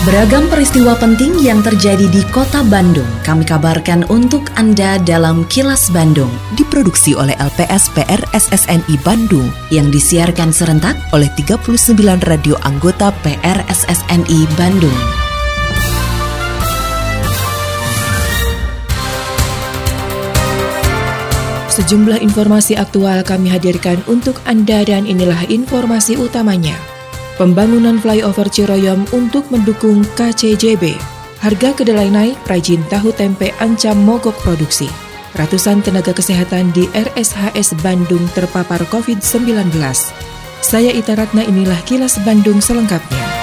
Beragam peristiwa penting yang terjadi di kota Bandung kami kabarkan untuk Anda dalam Kilas Bandung. Diproduksi oleh LPS SSNI Bandung yang disiarkan serentak oleh 39 radio anggota PR SSNI Bandung. Sejumlah informasi aktual kami hadirkan untuk Anda dan inilah informasi utamanya. Pembangunan flyover Ciroyom untuk mendukung KCJB. Harga kedelai naik, rajin tahu tempe ancam mogok produksi. Ratusan tenaga kesehatan di RSHS Bandung terpapar COVID-19. Saya Ita Ratna inilah kilas Bandung selengkapnya.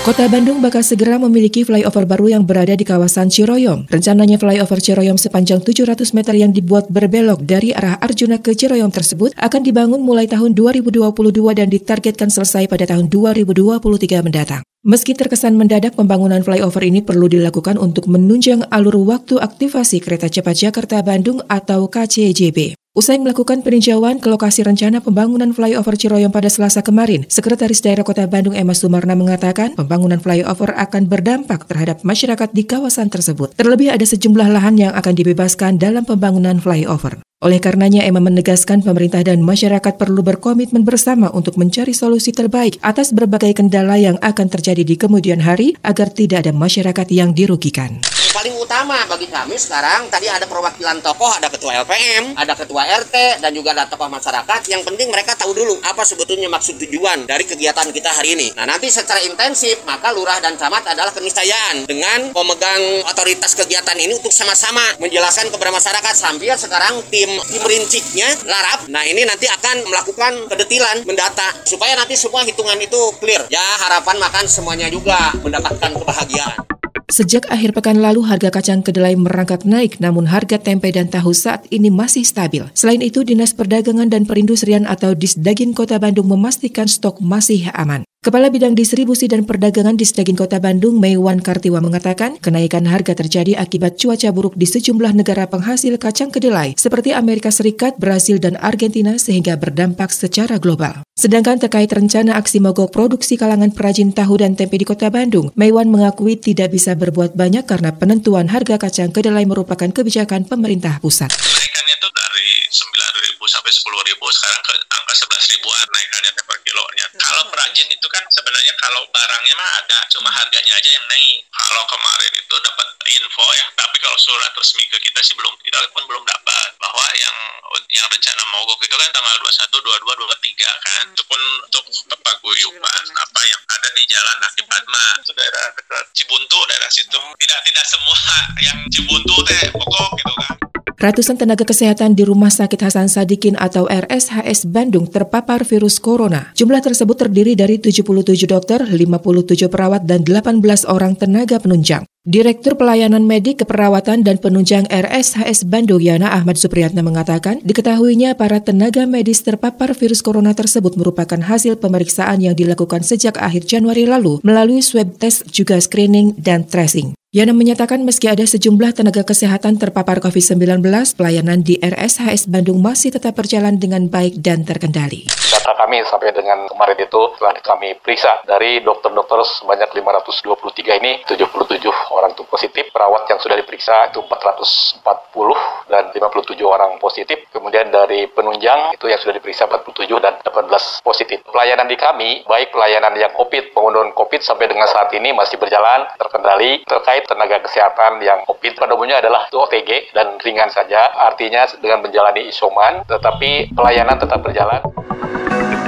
Kota Bandung bakal segera memiliki flyover baru yang berada di kawasan Ciroyom. Rencananya flyover Ciroyom sepanjang 700 meter yang dibuat berbelok dari arah Arjuna ke Ciroyom tersebut akan dibangun mulai tahun 2022 dan ditargetkan selesai pada tahun 2023 mendatang. Meski terkesan mendadak, pembangunan flyover ini perlu dilakukan untuk menunjang alur waktu aktivasi kereta cepat Jakarta-Bandung atau KCJB. Usai melakukan peninjauan ke lokasi rencana pembangunan flyover Ciroyom pada Selasa kemarin, Sekretaris Daerah Kota Bandung Emma Sumarna mengatakan pembangunan flyover akan berdampak terhadap masyarakat di kawasan tersebut. Terlebih ada sejumlah lahan yang akan dibebaskan dalam pembangunan flyover. Oleh karenanya, Emma menegaskan pemerintah dan masyarakat perlu berkomitmen bersama untuk mencari solusi terbaik atas berbagai kendala yang akan terjadi di kemudian hari agar tidak ada masyarakat yang dirugikan paling utama bagi kami sekarang tadi ada perwakilan tokoh, ada ketua LPM, ada ketua RT dan juga ada tokoh masyarakat. Yang penting mereka tahu dulu apa sebetulnya maksud tujuan dari kegiatan kita hari ini. Nah, nanti secara intensif maka lurah dan camat adalah keniscayaan dengan pemegang otoritas kegiatan ini untuk sama-sama menjelaskan kepada masyarakat sambil sekarang tim tim rinciknya larap. Nah, ini nanti akan melakukan kedetilan mendata supaya nanti semua hitungan itu clear. Ya, harapan makan semuanya juga mendapatkan kebahagiaan. Sejak akhir pekan lalu harga kacang kedelai merangkak naik, namun harga tempe dan tahu saat ini masih stabil. Selain itu, Dinas Perdagangan dan Perindustrian atau Disdagin Kota Bandung memastikan stok masih aman. Kepala Bidang Distribusi dan Perdagangan di Disdagin Kota Bandung, Meiwan Kartiwa mengatakan, kenaikan harga terjadi akibat cuaca buruk di sejumlah negara penghasil kacang kedelai seperti Amerika Serikat, Brasil, dan Argentina sehingga berdampak secara global. Sedangkan terkait rencana aksi mogok produksi kalangan perajin tahu dan tempe di Kota Bandung, Meiwan mengakui tidak bisa berbuat banyak karena penentuan harga kacang kedelai merupakan kebijakan pemerintah pusat. Kenaikannya itu dari 9.000 sampai 10.000, sekarang ke angka 11 ribuan naikannya per kilonya. Kalau perajin itu kan sebenarnya kalau barangnya mah ada, cuma harganya aja yang naik. Kalau kemarin itu dapat info ya, tapi kalau surat resmi ke kita sih belum, kita pun belum dapat bahwa yang yang rencana mogok itu kan tanggal 21, 22, 23 kan. Itu pun untuk paguyuban apa yang ada di Jalan Aki Padma, itu daerah dekat Cibuntu, daerah situ. Tidak tidak semua yang Cibuntu teh pokok gitu. Ratusan tenaga kesehatan di Rumah Sakit Hasan Sadikin atau RSHS Bandung terpapar virus corona. Jumlah tersebut terdiri dari 77 dokter, 57 perawat, dan 18 orang tenaga penunjang. Direktur Pelayanan Medik Keperawatan dan Penunjang RSHS Bandung Yana Ahmad Supriyatna mengatakan, diketahuinya para tenaga medis terpapar virus corona tersebut merupakan hasil pemeriksaan yang dilakukan sejak akhir Januari lalu melalui swab test juga screening dan tracing. Yana menyatakan meski ada sejumlah tenaga kesehatan terpapar COVID-19, pelayanan di RSHS Bandung masih tetap berjalan dengan baik dan terkendali. Data kami sampai dengan kemarin itu telah kami periksa dari dokter-dokter sebanyak 523 ini 77 orang itu positif, perawat yang sudah diperiksa itu 440 dan 57 orang positif. Kemudian dari penunjang itu yang sudah diperiksa 47 dan 18 positif. Pelayanan di kami, baik pelayanan yang COVID, pengunduran COVID sampai dengan saat ini masih berjalan terkendali terkait terkait tenaga kesehatan yang COVID pada umumnya adalah OTG dan ringan saja, artinya dengan menjalani isoman, tetapi pelayanan tetap berjalan.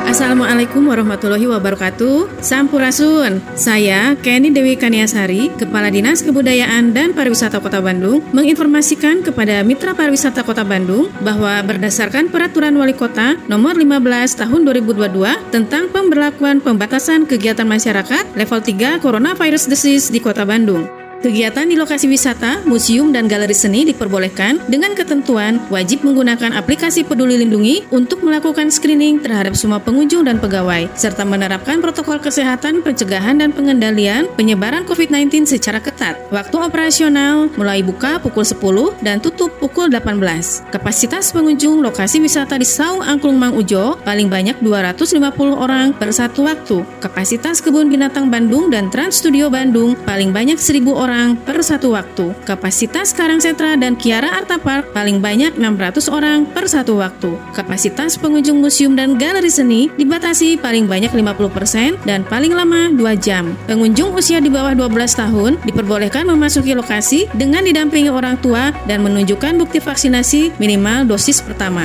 Assalamualaikum warahmatullahi wabarakatuh. Sampurasun. Saya Kenny Dewi Kaniasari Kepala Dinas Kebudayaan dan Pariwisata Kota Bandung Menginformasikan kepada Mitra Pariwisata Kota Bandung Bahwa berdasarkan Peraturan Wali Kota Nomor 15 Tahun 2022 Tentang pemberlakuan pembatasan kegiatan masyarakat Level 3 Coronavirus Disease di Kota Bandung Kegiatan di lokasi wisata, museum, dan galeri seni diperbolehkan dengan ketentuan wajib menggunakan aplikasi Peduli Lindungi untuk melakukan screening terhadap semua pengunjung dan pegawai, serta menerapkan protokol kesehatan, pencegahan, dan pengendalian penyebaran COVID-19 secara ketat. Waktu operasional mulai buka pukul 10 dan tutup pukul 18. Kapasitas pengunjung lokasi wisata di Saung Angklung Mang Ujo paling banyak 250 orang per satu waktu. Kapasitas Kebun Binatang Bandung dan Trans Studio Bandung paling banyak 1000 orang orang per satu waktu. Kapasitas Karang Sentra dan Kiara Arta Park paling banyak 600 orang per satu waktu. Kapasitas pengunjung museum dan galeri seni dibatasi paling banyak 50% dan paling lama 2 jam. Pengunjung usia di bawah 12 tahun diperbolehkan memasuki lokasi dengan didampingi orang tua dan menunjukkan bukti vaksinasi minimal dosis pertama.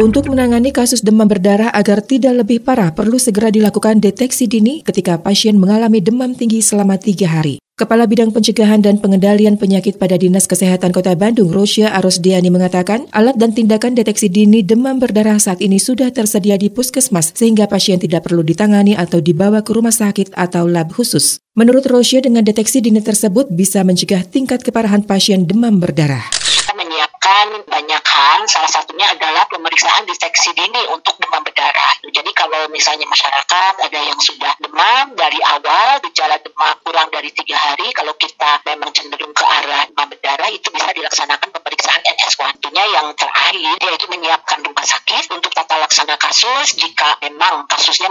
Untuk menangani kasus demam berdarah agar tidak lebih parah, perlu segera dilakukan deteksi dini ketika pasien mengalami demam tinggi selama tiga hari. Kepala Bidang Pencegahan dan Pengendalian Penyakit pada Dinas Kesehatan Kota Bandung, Rosia Arosdiani mengatakan, alat dan tindakan deteksi dini demam berdarah saat ini sudah tersedia di puskesmas, sehingga pasien tidak perlu ditangani atau dibawa ke rumah sakit atau lab khusus. Menurut Rosia, dengan deteksi dini tersebut bisa mencegah tingkat keparahan pasien demam berdarah melakukan banyak hal, salah satunya adalah pemeriksaan deteksi dini untuk demam berdarah. Jadi kalau misalnya masyarakat ada yang sudah demam dari awal, gejala demam kurang dari tiga hari, kalau kita memang cenderung ke arah demam berdarah, itu bisa dilaksanakan pemeriksaan NS1. Tentunya yang terakhir, yaitu menyiapkan rumah sakit untuk tata laksana kasus jika memang kasusnya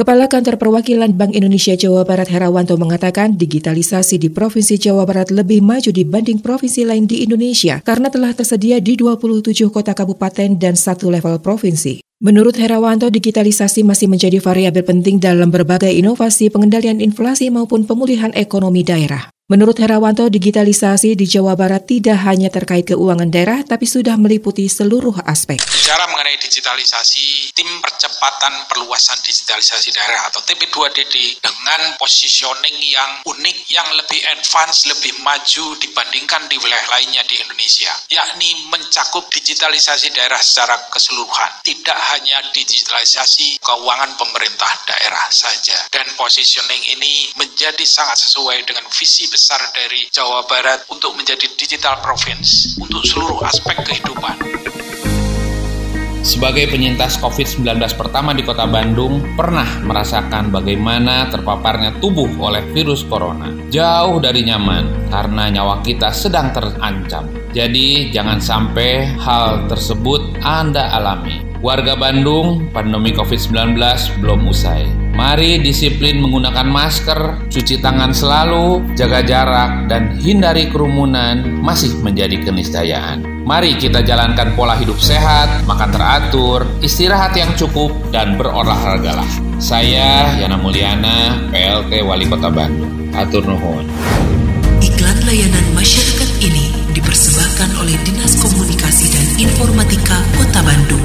Kepala Kantor Perwakilan Bank Indonesia Jawa Barat Herawanto mengatakan digitalisasi di Provinsi Jawa Barat lebih maju dibanding provinsi lain di Indonesia karena telah tersedia di 27 kota kabupaten dan satu level provinsi. Menurut Herawanto, digitalisasi masih menjadi variabel penting dalam berbagai inovasi pengendalian inflasi maupun pemulihan ekonomi daerah. Menurut Herawanto, digitalisasi di Jawa Barat tidak hanya terkait keuangan daerah, tapi sudah meliputi seluruh aspek. Bicara mengenai digitalisasi, tim percepatan perluasan digitalisasi daerah atau TP2DD dengan positioning yang unik, yang lebih advance, lebih maju dibandingkan di wilayah lainnya di Indonesia, yakni mencakup digitalisasi daerah secara keseluruhan, tidak hanya digitalisasi keuangan pemerintah daerah saja. Dan positioning ini menjadi sangat sesuai dengan visi besar besar dari Jawa Barat untuk menjadi digital province untuk seluruh aspek kehidupan. Sebagai penyintas COVID-19 pertama di kota Bandung, pernah merasakan bagaimana terpaparnya tubuh oleh virus corona. Jauh dari nyaman, karena nyawa kita sedang terancam. Jadi, jangan sampai hal tersebut Anda alami. Warga Bandung, pandemi COVID-19 belum usai. Mari disiplin menggunakan masker, cuci tangan selalu, jaga jarak, dan hindari kerumunan masih menjadi keniscayaan. Mari kita jalankan pola hidup sehat, makan teratur, istirahat yang cukup, dan berolahragalah. Saya Yana Mulyana, PLT Wali Kota Bandung. Atur nuhun. Iklan layanan masyarakat ini dipersembahkan oleh Dinas Komunikasi dan Informatika Kota Bandung.